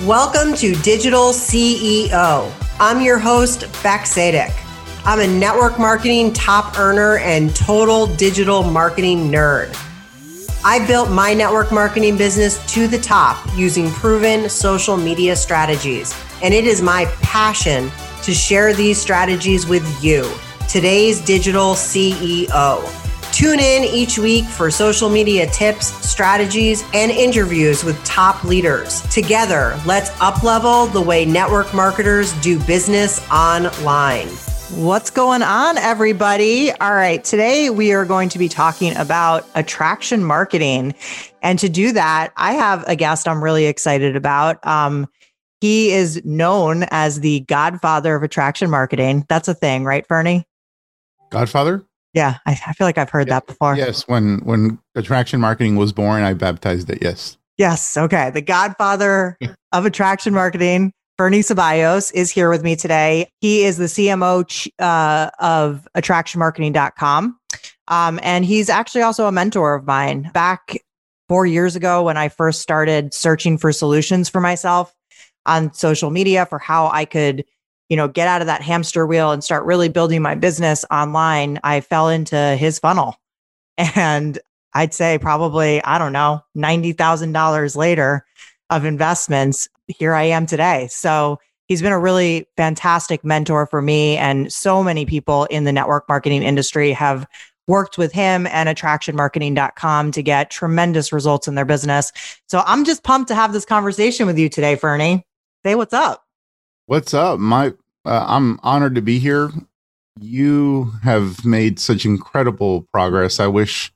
Welcome to Digital CEO. I'm your host, Beck. I'm a network marketing top earner and total digital marketing nerd. I built my network marketing business to the top using proven social media strategies, and it is my passion to share these strategies with you, today's digital CEO. Tune in each week for social media tips, strategies, and interviews with top leaders. Together, let's uplevel the way network marketers do business online. What's going on, everybody? All right, today we are going to be talking about attraction marketing. And to do that, I have a guest I'm really excited about. Um, he is known as the godfather of attraction marketing. That's a thing, right, Ferny? Godfather? Yeah, I, I feel like I've heard Yeah, that before. Yes, when when attraction marketing was born, I baptized it. Yes. Yes. Okay. The godfather of attraction marketing, Ferny Ceballos, is here with me today. He is the CMO ch- uh, of attractionmarketing.com. Um, and he's actually also a mentor of mine. Back four years ago, when I first started searching for solutions for myself on social media for how I could, you know, get out of that hamster wheel and start really building my business online, I fell into his funnel. And I'd say probably, I don't know, $90,000 later of investments, here I am today. So he's been a really fantastic mentor for me. And so many people in the network marketing industry have worked with him and attractionmarketing.com to get tremendous results in their business. So I'm just pumped to have this conversation with you today, Ferny. Say what's up. What's up? My uh, I'm honored to be here. You have made such incredible progress. I wish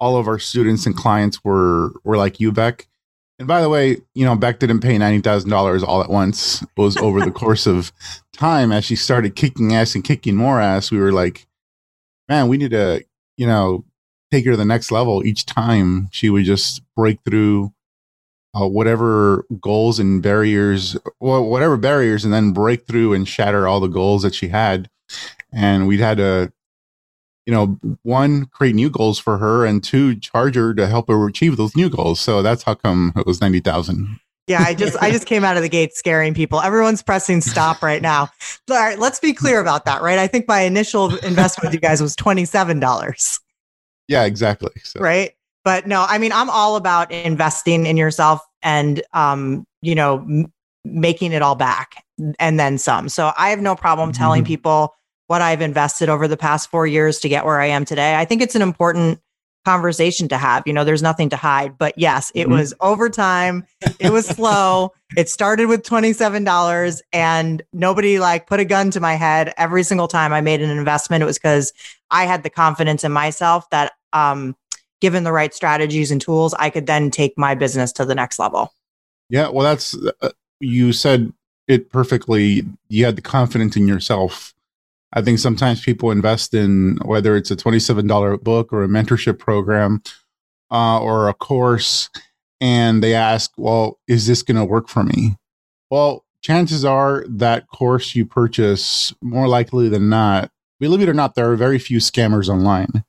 all of our students and clients were were like you, Beck. And by the way, you know, Beck didn't pay ninety thousand dollars all at once. It was over the course of time as she started kicking ass and kicking more ass. We were like, man, we need to, you know, take her to the next level. Each time she would just break through uh, whatever goals and barriers, well, whatever barriers, and then break through and shatter all the goals that she had. And we'd had to, you know, one, create new goals for her, and two, charge her to help her achieve those new goals. So that's how come it was 90,000. Yeah, I just I just came out of the gate scaring people. Everyone's pressing stop right now. All right, let's be clear about that, right? I think my initial investment with you guys was $27. Yeah, exactly. So, right but no i mean i'm all about investing in yourself and um you know m- making it all back and then some so i have no problem telling Mhm. people what i've invested over the past four years to get where i am today i think it's an important conversation to have you know there's nothing to hide but yes it Mhm. was over time it was slow it started with $27 and nobody like put a gun to my head every single time i made an investment it was because i had the confidence in myself that um given the right strategies and tools, I could then take my business to the next level. Yeah, well, that's uh, you said it perfectly. You had the confidence in yourself. I think sometimes people invest in whether it's a twenty-seven dollar book or a mentorship program uh, or a course, and they ask, "Well, is this going to work for me?" Well, chances are that course you purchase, more likely than not, believe it or not, there are very few scammers online.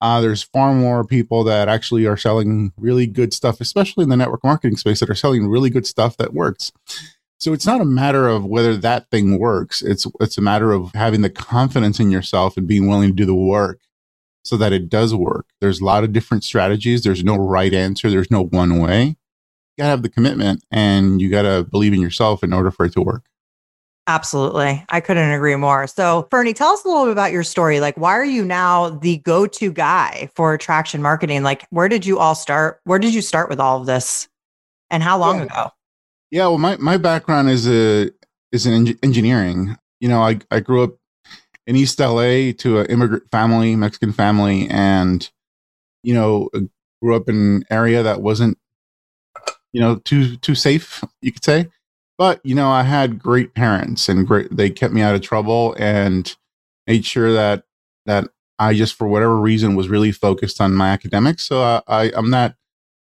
Uh, there's far more people that actually are selling really good stuff, especially in the network marketing space, that are selling really good stuff that works. So it's not a matter of whether that thing works. It's it's a matter of having the confidence in yourself and being willing to do the work so that it does work. There's a lot of different strategies. There's no right answer. There's no one way. You gotta have the commitment and you gotta believe in yourself in order for it to work. Absolutely. I couldn't agree more. So, Ferny, tell us a little bit about your story. Like, why are you now the go to guy for attraction marketing? Like, where did you all start? Where did you start with all of this? And how long Yeah. ago? Yeah, well, my, my background is a is in engineering. You know, I I grew up in East LA to an immigrant family, Mexican family, and you know, uh, grew up in an area that wasn't, you know, too too safe, you could say. But you know, I had great parents, and great they kept me out of trouble and made sure that that I just for whatever reason was really focused on my academics. So I, I I'm not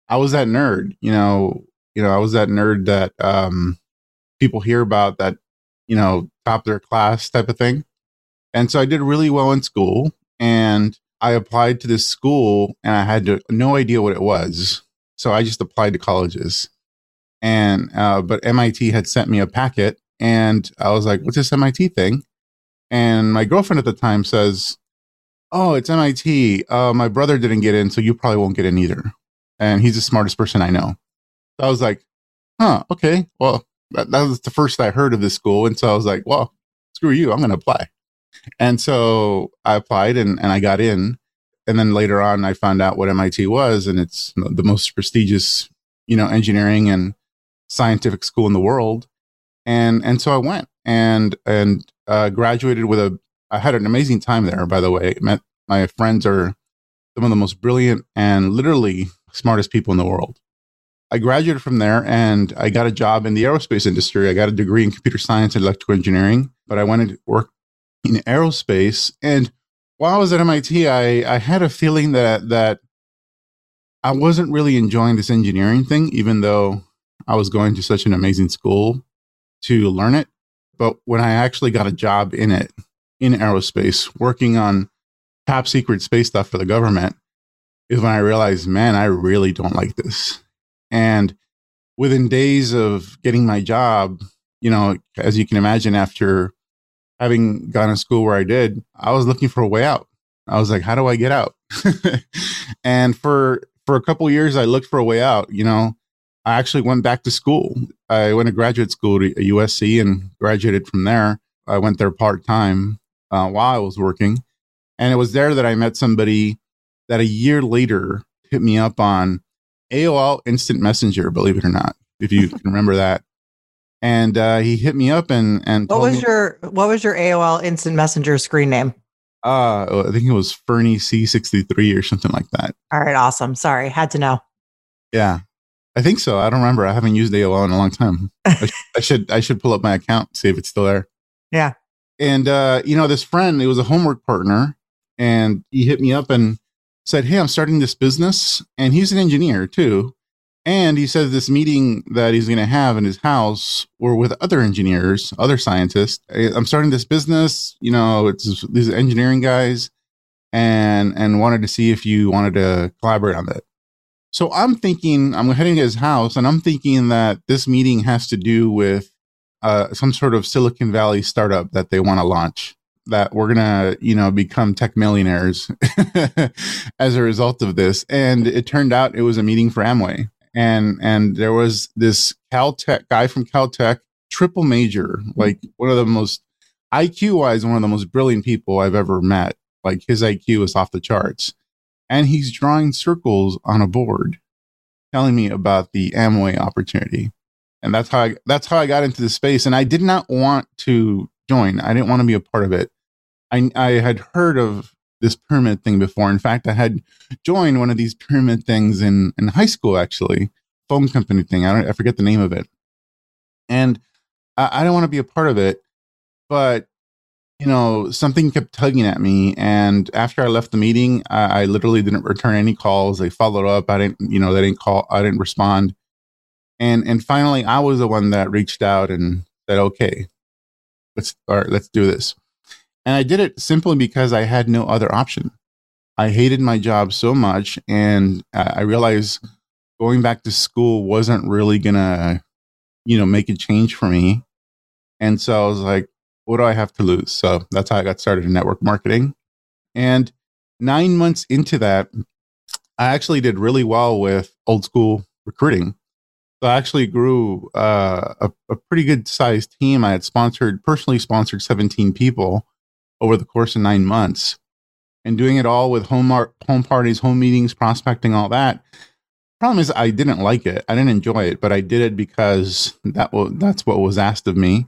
I was that nerd, you know, you know, I was that nerd that um, people hear about that, you know, top their class type of thing. And so I did really well in school and I applied to this school and I had to, no idea what it was. So I just applied to colleges. And, uh, but MIT had sent me a packet and I was like, what's this MIT thing? And my girlfriend at the time says, oh, it's MIT. Uh, my brother didn't get in, so you probably won't get in either. And he's the smartest person I know. So I was like, huh, okay. Well, that, that was the first I heard of this school. And so I was like, well, screw you. I'm going to apply. And so I applied and, and I got in. And then later on, I found out what MIT was, and it's the most prestigious, you know, engineering and scientific school in the world. And and so I went and and uh, graduated with a. I had an amazing time there. By the way, my friends are some of the most brilliant and literally smartest people in the world. I graduated from there and I got a job in the aerospace industry. I got a degree in computer science and electrical engineering, but I went to work in aerospace. And while I was at MIT, I, I had a feeling that that I wasn't really enjoying this engineering thing, even though I was going to such an amazing school to learn it. But when I actually got a job in it, in aerospace, working on top secret space stuff for the government, is when I realized, man, I really don't like this. And within days of getting my job, you know, as you can imagine, after having gone to school where I did, I was looking for a way out. I was like, how do I get out? and for for a couple years, I looked for a way out. You know, I actually went back to school. I went to graduate school at USC and graduated from there. I went there part time uh, while I was working. And it was there that I met somebody that a year later hit me up on AOL Instant Messenger, believe it or not, if you can remember that. And uh, he hit me up and and what was me, your what was your AOL Instant Messenger screen name? Uh, I think it was Fernie C63 or something like that. All right, awesome. Sorry, had to know. Yeah, I think so. I don't remember. I haven't used AOL in a long time. I, sh- I, should I should pull up my account see if it's still there. Yeah. And uh, you know, this friend, it was a homework partner, and he hit me up and said, "Hey, I'm starting this business," and he's an engineer too. And he said this meeting that he's going to have in his house or with other engineers, other scientists. I'm starting this business. You know, it's these engineering guys, and and wanted to see if you wanted to collaborate on that. So I'm thinking, I'm heading to his house and I'm thinking that this meeting has to do with uh, some sort of Silicon Valley startup that they want to launch. That we're gonna, you know, become tech millionaires as a result of this. And it turned out it was a meeting for Amway, and and there was this Caltech guy from Caltech, triple major, like one of the most IQ wise, one of the most brilliant people I've ever met. Like his IQ is off the charts and he's drawing circles on a board telling me about the Amway opportunity. And that's how I, that's how I got into the space. And I did not want to join. I didn't want to be a part of it. I, I had heard of this pyramid thing before. In fact, I had joined one of these pyramid things in, in high school, actually, phone company thing. I don't, I forget the name of it. And I, I don't want to be a part of it, but you know, something kept tugging at me. And after I left the meeting, I, I, literally didn't return any calls. They followed up. I didn't, you know, they didn't call. I didn't respond. And and finally, I was the one that reached out and said, "Okay, let's start. Let's do this." And I did it simply because I had no other option. I hated my job so much, and I realized going back to school wasn't really gonna, you know, make a change for me. And so I was like, what do I have to lose? So that's how I got started in network marketing. And nine months into that, I actually did really well with old school recruiting. So I actually grew uh, a, a pretty good sized team. I had sponsored, personally sponsored 17 people over the course of nine months and doing it all with home art, home parties, home meetings, prospecting, all that. Problem is, I didn't like it. I didn't enjoy it, but I did it because that was that's what was asked of me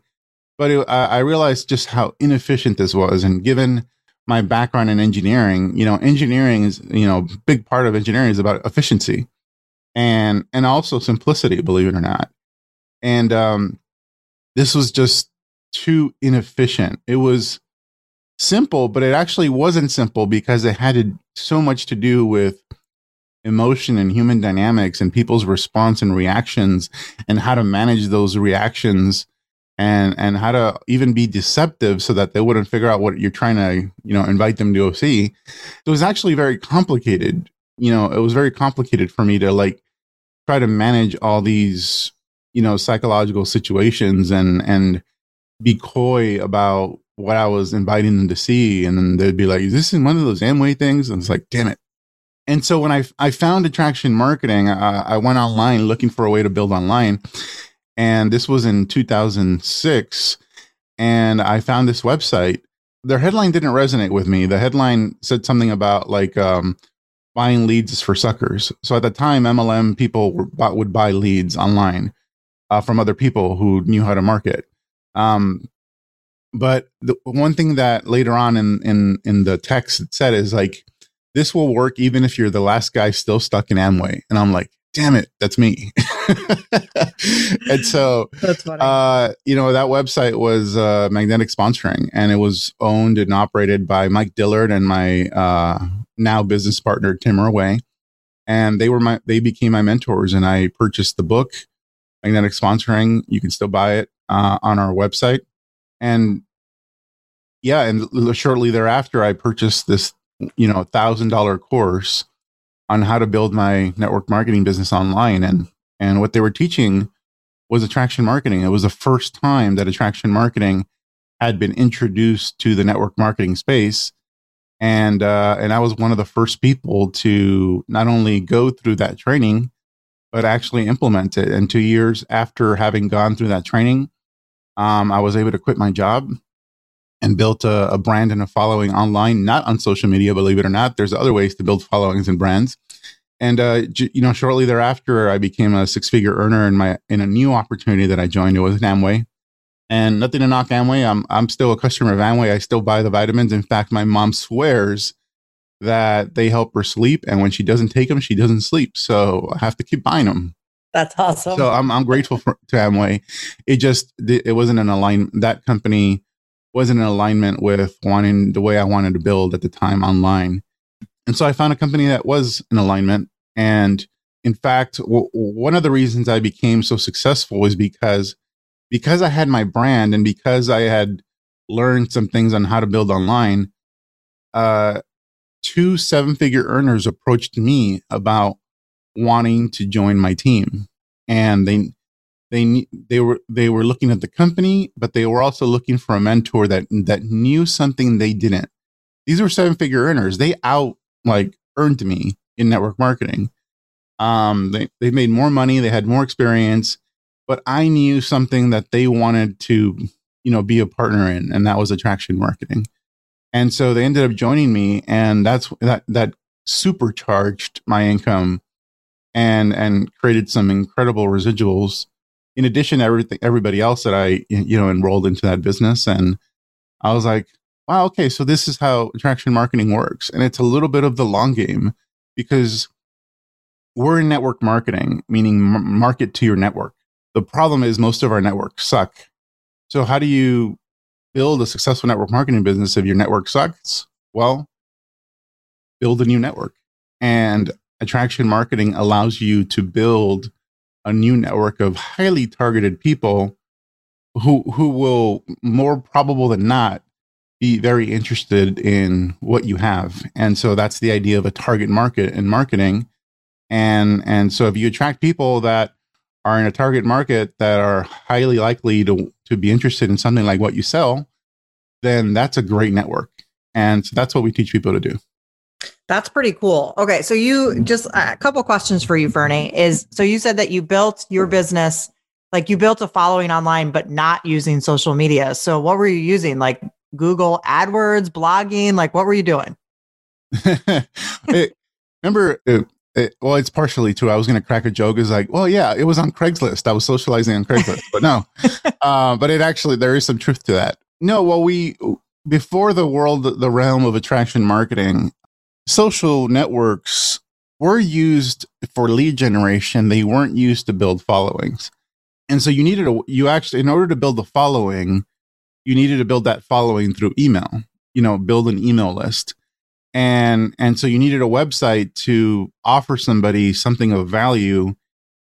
but it, I, realized just how inefficient this was. And given my background in engineering, you know, engineering is, you know, big part of engineering is about efficiency and, and also simplicity, believe it or not. And, um, this was just too inefficient. It was simple, but it actually wasn't simple because it had to, so much to do with emotion and human dynamics and people's response and reactions and how to manage those reactions and and how to even be deceptive so that they wouldn't figure out what you're trying to you know invite them to go see it was actually very complicated you know it was very complicated for me to like try to manage all these you know, psychological situations and, and be coy about what I was inviting them to see. And then they'd be like, is this one of those Amway things? And it's like, damn it. And so when I, I found attraction marketing, I, I went online looking for a way to build online. And this was in 2006. And I found this website. Their headline didn't resonate with me. The headline said something about like, um, buying leads for suckers. So at the time, MLM people were, would buy leads online uh, from other people who knew how to market. Um, but the one thing that later on in in in the text it said is like this will work even if you're the last guy still stuck in Amway. And I'm like, damn it, that's me. and so. Uh, you know, that website was uh, magnetic sponsoring and it was owned and operated by Mike Dillard and my uh, now business partner Tim Erway. And they were my they became my mentors and I purchased the book Magnetic Sponsoring. You can still buy it uh, on our website. And yeah, and shortly thereafter I purchased this, you know, thousand dollar course on how to build my network marketing business online. And and what they were teaching was attraction marketing. It was the first time that attraction marketing had been introduced to the network marketing space and uh, and I was one of the first people to not only go through that training, but actually implement it. And two years after having gone through that training, um, I was able to quit my job and built a, a, brand and a following online, not on social media, believe it or not. There's other ways to build followings and brands. And uh, j- you know, shortly thereafter, I became a six-figure earner in my in a new opportunity that I joined. It was Amway, and nothing to knock Amway. I'm I'm still a customer of Amway. I still buy the vitamins. In fact, my mom swears that they help her sleep, and when she doesn't take them, she doesn't sleep. So I have to keep buying them. That's awesome. So I'm I'm grateful for, to Amway. It just it wasn't an alignment. That company wasn't in alignment with wanting the way I wanted to build at the time online. And so I found a company that was in alignment. And in fact, w- one of the reasons I became so successful was because because I had my brand and because I had learned some things on how to build online, uh, two seven figure earners approached me about wanting to join my team. And they, they, they were, they were looking at the company, but they were also looking for a mentor that, that knew something they didn't. These were seven figure earners. They out like earned me in network marketing. Um, they, they made more money. They had more experience but I knew something that they wanted to, you know, be a partner in, and that was attraction marketing. And so they ended up joining me, and that's that that supercharged my income and and created some incredible residuals in addition to everything everybody else that I you know enrolled into that business and I was like wow okay so this is how attraction marketing works and it's a little bit of the long game because we're in network marketing meaning market to your network the problem is most of our networks suck. So how do you build a successful network marketing business if your network sucks? Well, build a new network. And attraction marketing allows you to build a new network of highly targeted people who who will more probable than not be very interested in what you have. And so that's the idea of a target market in marketing. And and so if you attract people that are in a target market that are highly likely to, to be interested in something like what you sell, then that's a great network. And so that's what we teach people to do. That's pretty cool. Okay. So you just a couple questions for you, Ferny, is so you said that you built your business, like you built a following online, but not using social media. So what were you using? Like Google AdWords, blogging? Like what were you doing? remember uh, it, well, it's partially true. I was going to crack a joke. Is like, well, yeah, it was on Craigslist. I was socializing on Craigslist, but no. Uh, but it actually there is some truth to that. No, well, we before the world, the realm of attraction marketing, social networks were used for lead generation. They weren't used to build followings, and so you needed a you actually in order to build the following, you needed to build that following through email. You know, build an email list and and so you needed a website to offer somebody something of value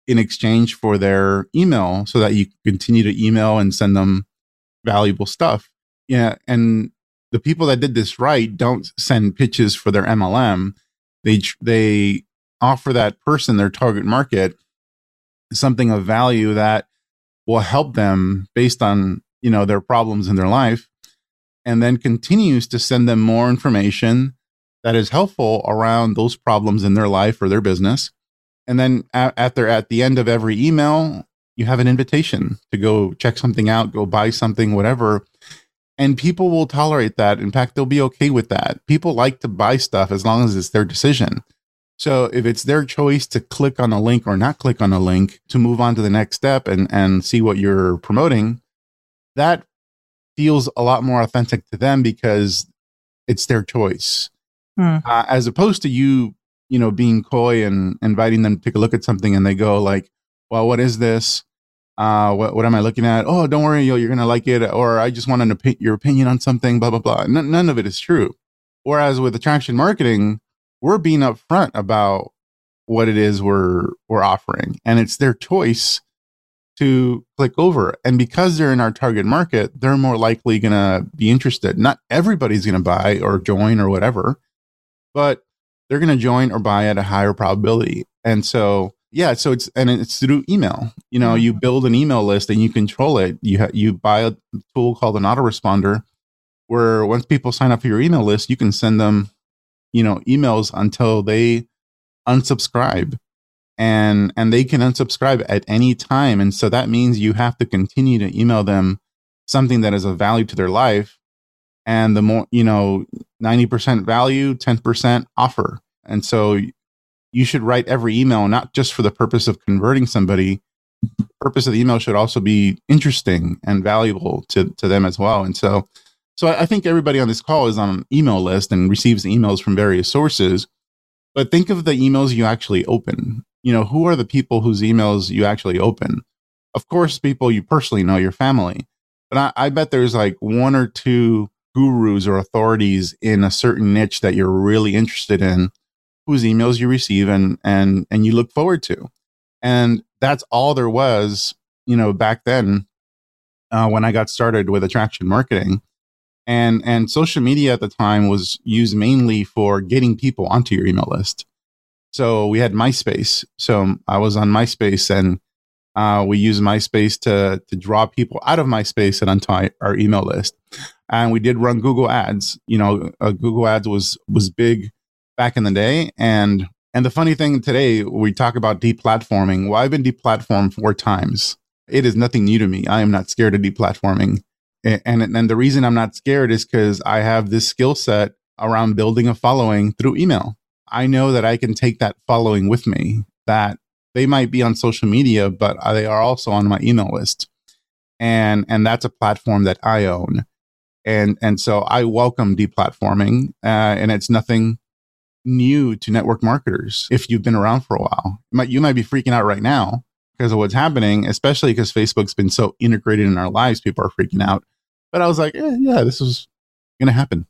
in exchange for their email so that you continue to email and send them valuable stuff yeah and the people that did this right don't send pitches for their mlm they they offer that person their target market something of value that will help them based on, you know, their problems in their life and then continues to send them more information that is helpful around those problems in their life or their business. And then at, at the end of every email, you have an invitation to go check something out, go buy something, whatever. And people will tolerate that. In fact, they'll be okay with that. People like to buy stuff as long as it's their decision. So if it's their choice to click on a link or not click on a link to move on to the next step and, and see what you're promoting, that feels a lot more authentic to them because it's their choice. Hmm. Uh, as opposed to you, you know, being coy and inviting them to take a look at something and they go like, well, what is this? Uh, what, what am I looking at? Oh, don't worry, you're going to like it. Or I just want an op- your opinion on something, blah, blah, blah. N- none of it is true. Whereas with attraction marketing, we're being upfront about what it is we're, we're offering and it's their choice to click over. And because they're in our target market, they're more likely going to be interested. Not everybody's going to buy or join or whatever, but they're going to join or buy at a higher probability. And so, yeah, so it's and it's through email. You know, you mm-hmm. build an email list and you control it. You ha- you buy a tool called an autoresponder, where once people sign up for your email list, you can send them, you know, emails until they unsubscribe and and they can unsubscribe at any time and so that means you have to continue to email them something that is of value to their life and the more you know 90% value 10% offer and so you should write every email not just for the purpose of converting somebody. The purpose of the email should also be interesting and valuable to, to them as well. And so so i think everybody on this call is on an email list and receives emails from various sources. But think of the emails you actually open. You know, who are the people whose emails you actually open? Of course, people you personally know, your family. But I, I bet there's like one or two gurus or authorities in a certain niche that you're really interested in whose emails you receive and and and you look forward to and that's all there was you know back then uh, when i got started with attraction marketing and and social media at the time was used mainly for getting people onto your email list so we had MySpace. So I was on MySpace and uh, we used MySpace to to draw people out of MySpace and onto our email list. And we did run Google Ads. You know, uh, Google Ads was was big back in the day. And and the funny thing today, we talk about deplatforming. Well, I've been deplatformed four times. It is nothing new to me. I am not scared of deplatforming. And and, and the reason I'm not scared is because I have this skill set around building a following through email. I know that I can take that following with me, that they might be on social media, but they are also on my email list. And, and that's a platform that I own. And, and so I welcome deplatforming, uh, and it's nothing new to network marketers. If you've been around for a while, you might, you might be freaking out right now because of what's happening, especially because Facebook's been so integrated in our lives. People are freaking out. But I was like, eh, yeah, this is going to happen.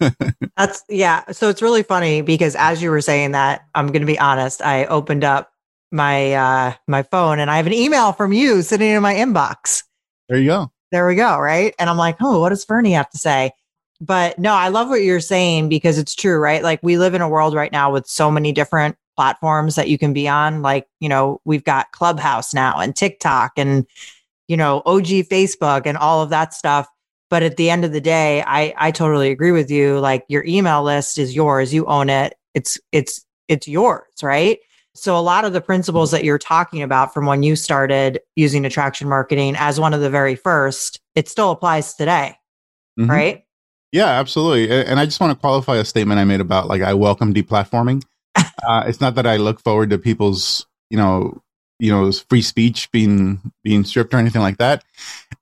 That's yeah. So it's really funny because as you were saying that, I'm going to be honest. I opened up my uh my phone and I have an email from you sitting in my inbox. There you go. There we go. Right. And I'm like, oh, what does Ferny have to say? But no, I love what you're saying because it's true, right? Like we live in a world right now with so many different platforms that you can be on. Like, you know, we've got Clubhouse now and TikTok and, you know, OG Facebook and all of that stuff. But at the end of the day, I, I totally agree with you. Like your email list is yours. You own it. It's, it's, it's yours. Right. So a lot of the principles that you're talking about from when you started using attraction marketing as one of the very first, it still applies today. Mm-hmm. Right. Yeah, absolutely. And I just want to qualify a statement I made about like I welcome deplatforming. uh, it's not that I look forward to people's, you know, you know, free speech being being stripped or anything like that.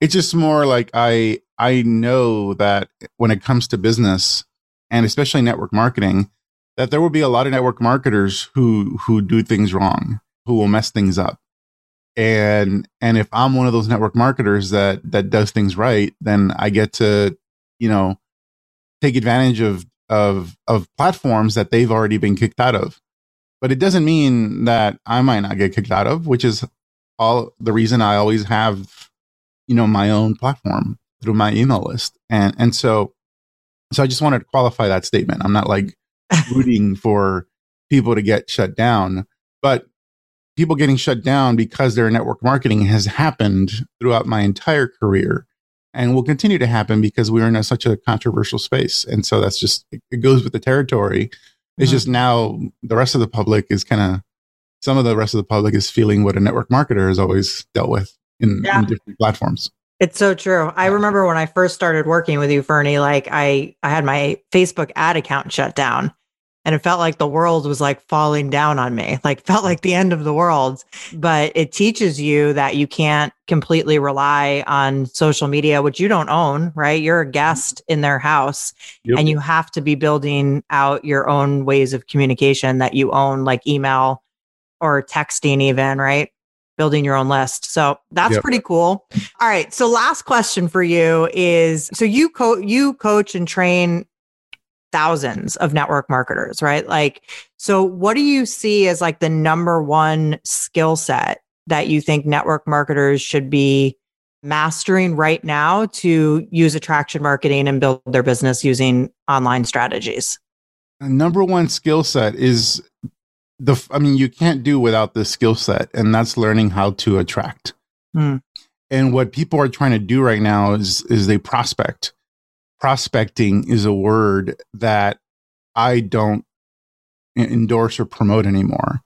It's just more like I I know that when it comes to business and especially network marketing, that there will be a lot of network marketers who who do things wrong, who will mess things up. And and if I'm one of those network marketers that that does things right, then I get to, you know, take advantage of of of platforms that they've already been kicked out of. But it doesn't mean that I might not get kicked out of, which is all the reason I always have, you know, my own platform through my email list. And and so so I just wanted to qualify that statement. I'm not like rooting for people to get shut down, but people getting shut down because their network marketing has happened throughout my entire career and will continue to happen because we're in a, such a controversial space. And so that's just, it goes with the territory. It's mm-hmm. just now the rest of the public is kind of, some of the rest of the public is feeling what a network marketer has always dealt with in, yeah. in different platforms. It's so true. I remember when I first started working with you, Ferny, like I, I had my Facebook ad account shut down and it felt like the world was like falling down on me. Like felt like the end of the world. But it teaches you that you can't completely rely on social media which you don't own right? You're a guest in their house yep. and you have to be building out your own ways of communication that you own like email or texting even right? Building your own list. So that's yep. pretty cool. All right so last question for you is so you co you coach and train thousands of network marketers, right? Like, so what do you see as like the number one skill set that you think network marketers should be mastering right now to use attraction marketing and build their business using online strategies? The number one skill set is the, I mean, you can't do without this skill set, and that's learning how to attract. Hmm. And what people are trying to do right now is is they prospect prospecting is a word that I don't endorse or promote anymore.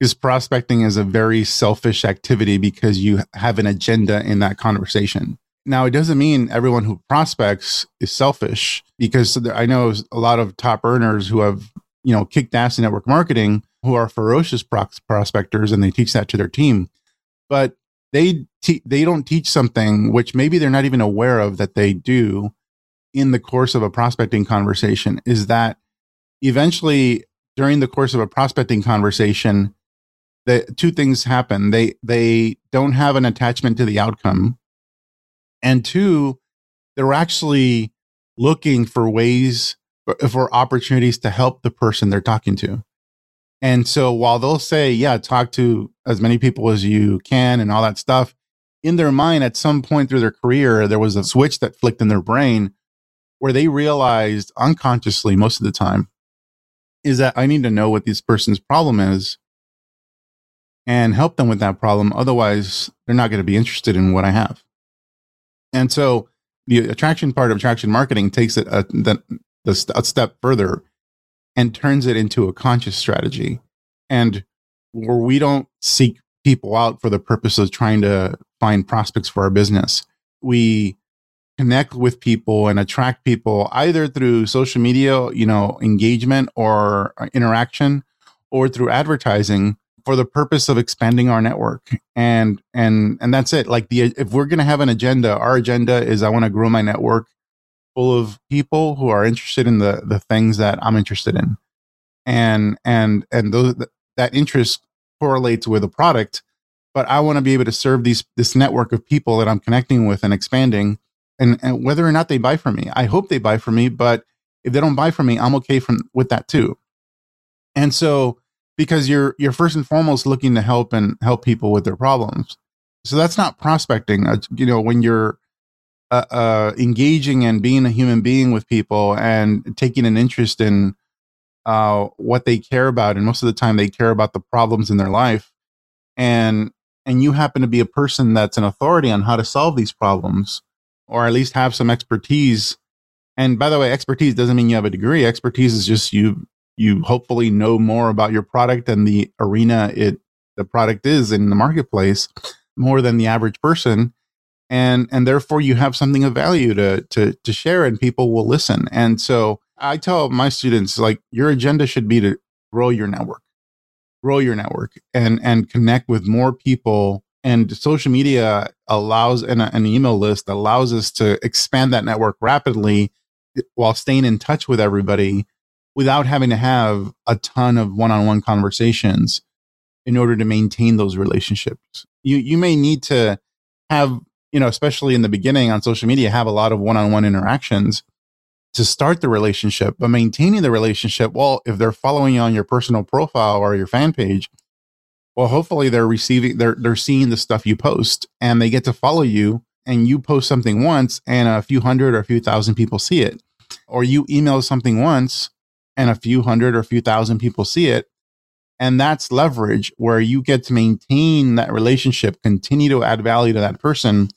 Because prospecting is a very selfish activity because you have an agenda in that conversation. Now, it doesn't mean everyone who prospects is selfish because I know a lot of top earners who have, you know, kicked ass in network marketing who are ferocious prospectors and they teach that to their team. But they te- they don't teach something which maybe they're not even aware of that they do in the course of a prospecting conversation is that eventually during the course of a prospecting conversation the two things happen. They they don't have an attachment to the outcome. And two they're actually looking for ways for opportunities to help the person they're talking to. And so while they'll say yeah talk to as many people as you can and all that stuff in their mind at some point through their career there was a switch that flicked in their brain where they realized unconsciously most of the time is that I need to know what this person's problem is and help them with that problem. Otherwise, they're not going to be interested in what I have. And so the attraction part of attraction marketing takes it a, the, the, a step further and turns it into a conscious strategy. And where we don't seek people out for the purpose of trying to find prospects for our business, we connect with people and attract people either through social media, you know, engagement or uh, interaction or through advertising for the purpose of expanding our network. And and and that's it. Like the if we're going to have an agenda, our agenda is I want to grow my network full of people who are interested in the the things that I'm interested in. And and and those that interest correlates with a product, but I want to be able to serve these this network of people that I'm connecting with and expanding and, and whether or not they buy from me. I hope they buy from me, but if they don't buy from me, I'm okay from with that too. And so because you're you're first and foremost looking to help and help people with their problems. So that's not prospecting. Uh, you know, when you're uh, uh, engaging and being a human being with people and taking an interest in uh, what they care about, and most of the time they care about the problems in their life, and and you happen to be a person that's an authority on how to solve these problems or at least have some expertise. And by the way, expertise doesn't mean you have a degree. Expertise is just you you hopefully know more about your product and the arena it the product is in the marketplace more than the average person and and therefore you have something of value to to to share and people will listen and so i tell my students like your agenda should be to grow your network grow your network and and connect with more people and social media allows and an email list allows us to expand that network rapidly while staying in touch with everybody without having to have a ton of one-on-one conversations in order to maintain those relationships. You you may need to have you know especially in the beginning on social media have a lot of one-on-one interactions to start the relationship but maintaining the relationship well if they're following you on your personal profile or your fan page well hopefully they're receiving they're they're seeing the stuff you post and they get to follow you and you post something once and a few hundred or a few thousand people see it or you email something once and a few hundred or a few thousand people see it And that's leverage where you get to maintain that relationship, continue to add value to that person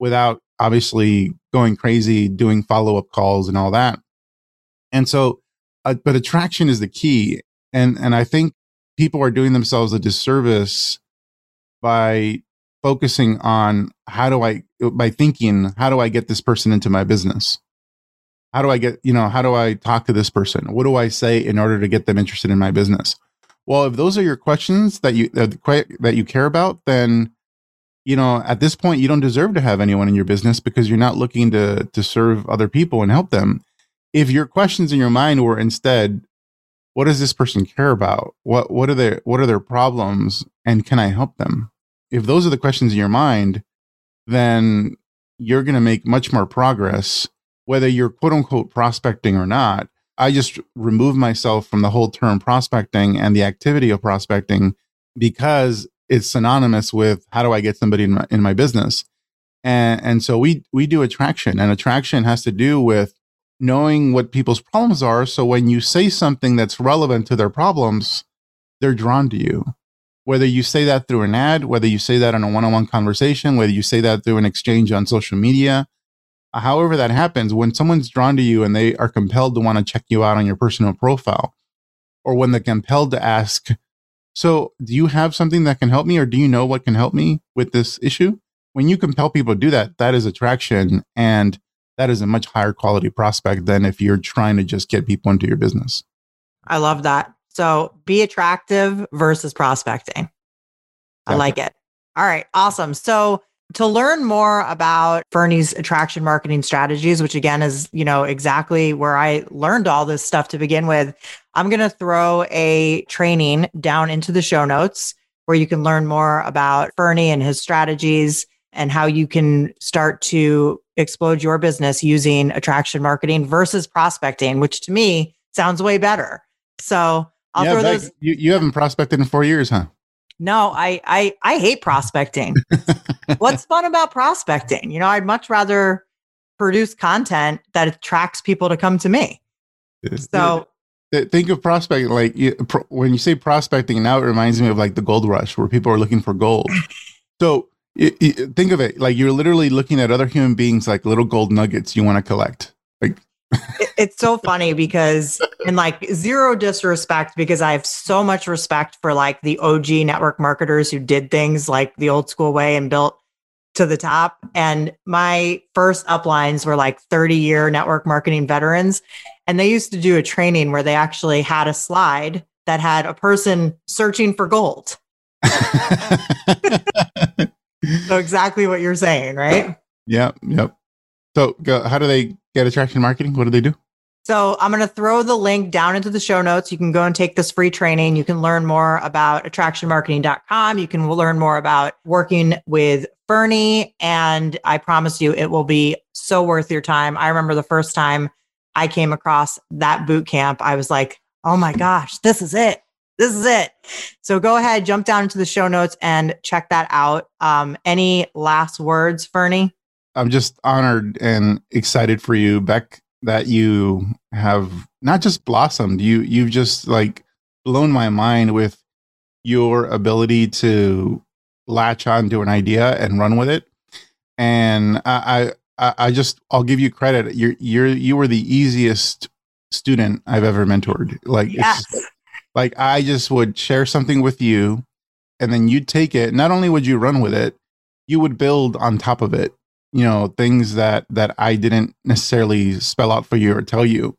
without obviously going crazy, doing follow up calls and all that. And so, uh, but attraction is the key. And, and I think people are doing themselves a disservice by focusing on how do I, by thinking, how do I get this person into my business? How do I get, you know, how do I talk to this person? What do I say in order to get them interested in my business? Well, if those are your questions that you that you care about, then you know at this point you don't deserve to have anyone in your business because you're not looking to to serve other people and help them. If your questions in your mind were instead, what does this person care about? What what are their what are their problems, and can I help them? If those are the questions in your mind, then you're going to make much more progress, whether you're quote unquote prospecting or not I just remove myself from the whole term prospecting and the activity of prospecting because it's synonymous with how do I get somebody in my, in my business. And, and so we, we do attraction and attraction has to do with knowing what people's problems are. So when you say something that's relevant to their problems, they're drawn to you. Whether you say that through an ad, whether you say that in a one on one conversation, whether you say that through an exchange on social media, uh, however that happens, when someone's drawn to you and they are compelled to want to check you out on your personal profile, or when they're compelled to ask, So, do you have something that can help me, or do you know what can help me with this issue? When you compel people to do that, that is attraction. And that is a much higher quality prospect than if you're trying to just get people into your business. I love that. So, be attractive versus prospecting. I like it. All right, awesome. So, to learn more about Ferny's attraction marketing strategies, which again is, you know, exactly where I learned all this stuff to begin with, I'm going to throw a training down into the show notes where you can learn more about Ferny and his strategies and how you can start to explode your business using attraction marketing versus prospecting, which to me sounds way better. So I'll yeah, throw those. You, you haven't prospected in four years, huh? No, I I I hate prospecting. What's fun about prospecting? You know, I'd much rather produce content that attracts people to come to me. So think of prospecting like you, pro, when you say prospecting now it reminds me of like the gold rush where people are looking for gold. so it, it, think of it like you're literally looking at other human beings like little gold nuggets you want to collect. Like it's so funny because and like zero disrespect because I have so much respect for like the OG network marketers who did things like the old school way and built to the top. And my first uplines were like 30 year network marketing veterans. And they used to do a training where they actually had a slide that had a person searching for gold. so exactly what you're saying, right? Yep. Yep. So go, how do they get attraction marketing? What do they do? So I'm going to throw the link down into the show notes. You can go and take this free training. You can learn more about attractionmarketing.com. You can learn more about working with Ferny. And I promise you, it will be so worth your time. I remember the first time I came across that boot camp, I was like, oh my gosh, this is it. This is it. So go ahead, jump down into the show notes and check that out. Um, any last words, Ferny? I'm just honored and excited for you, Beck that you have not just blossomed, you you've just like blown my mind with your ability to latch on to an idea and run with it. And I, I, I just, I'll give you credit. You're, you're, you were the easiest student I've ever mentored. Like, yes. Like I just would share something with you and then you'd take it. Not only would you run with it, you would build on top of it you know things that that I didn't necessarily spell out for you or tell you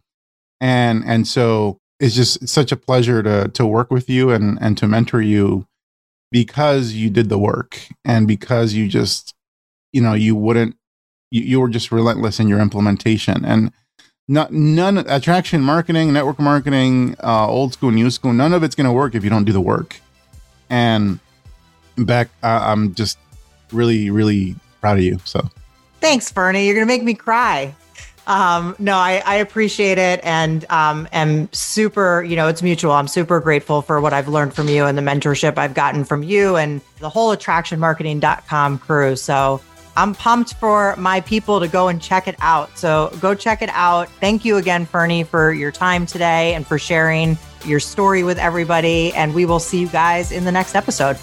and and so it's just such a pleasure to to work with you and and to mentor you because you did the work and because you just you know you wouldn't you, you were just relentless in your implementation and not none attraction marketing network marketing uh, old school new school none of it's going to work if you don't do the work and back i'm just really really proud of you so Thanks, Ferny. You're going to make me cry. Um, no, I, I, appreciate it and um, am super, you know, it's mutual. I'm super grateful for what I've learned from you and the mentorship I've gotten from you and the whole attractionmarketing.com crew. So I'm pumped for my people to go and check it out. So go check it out. Thank you again, Ferny, for your time today and for sharing your story with everybody. And we will see you guys in the next episode.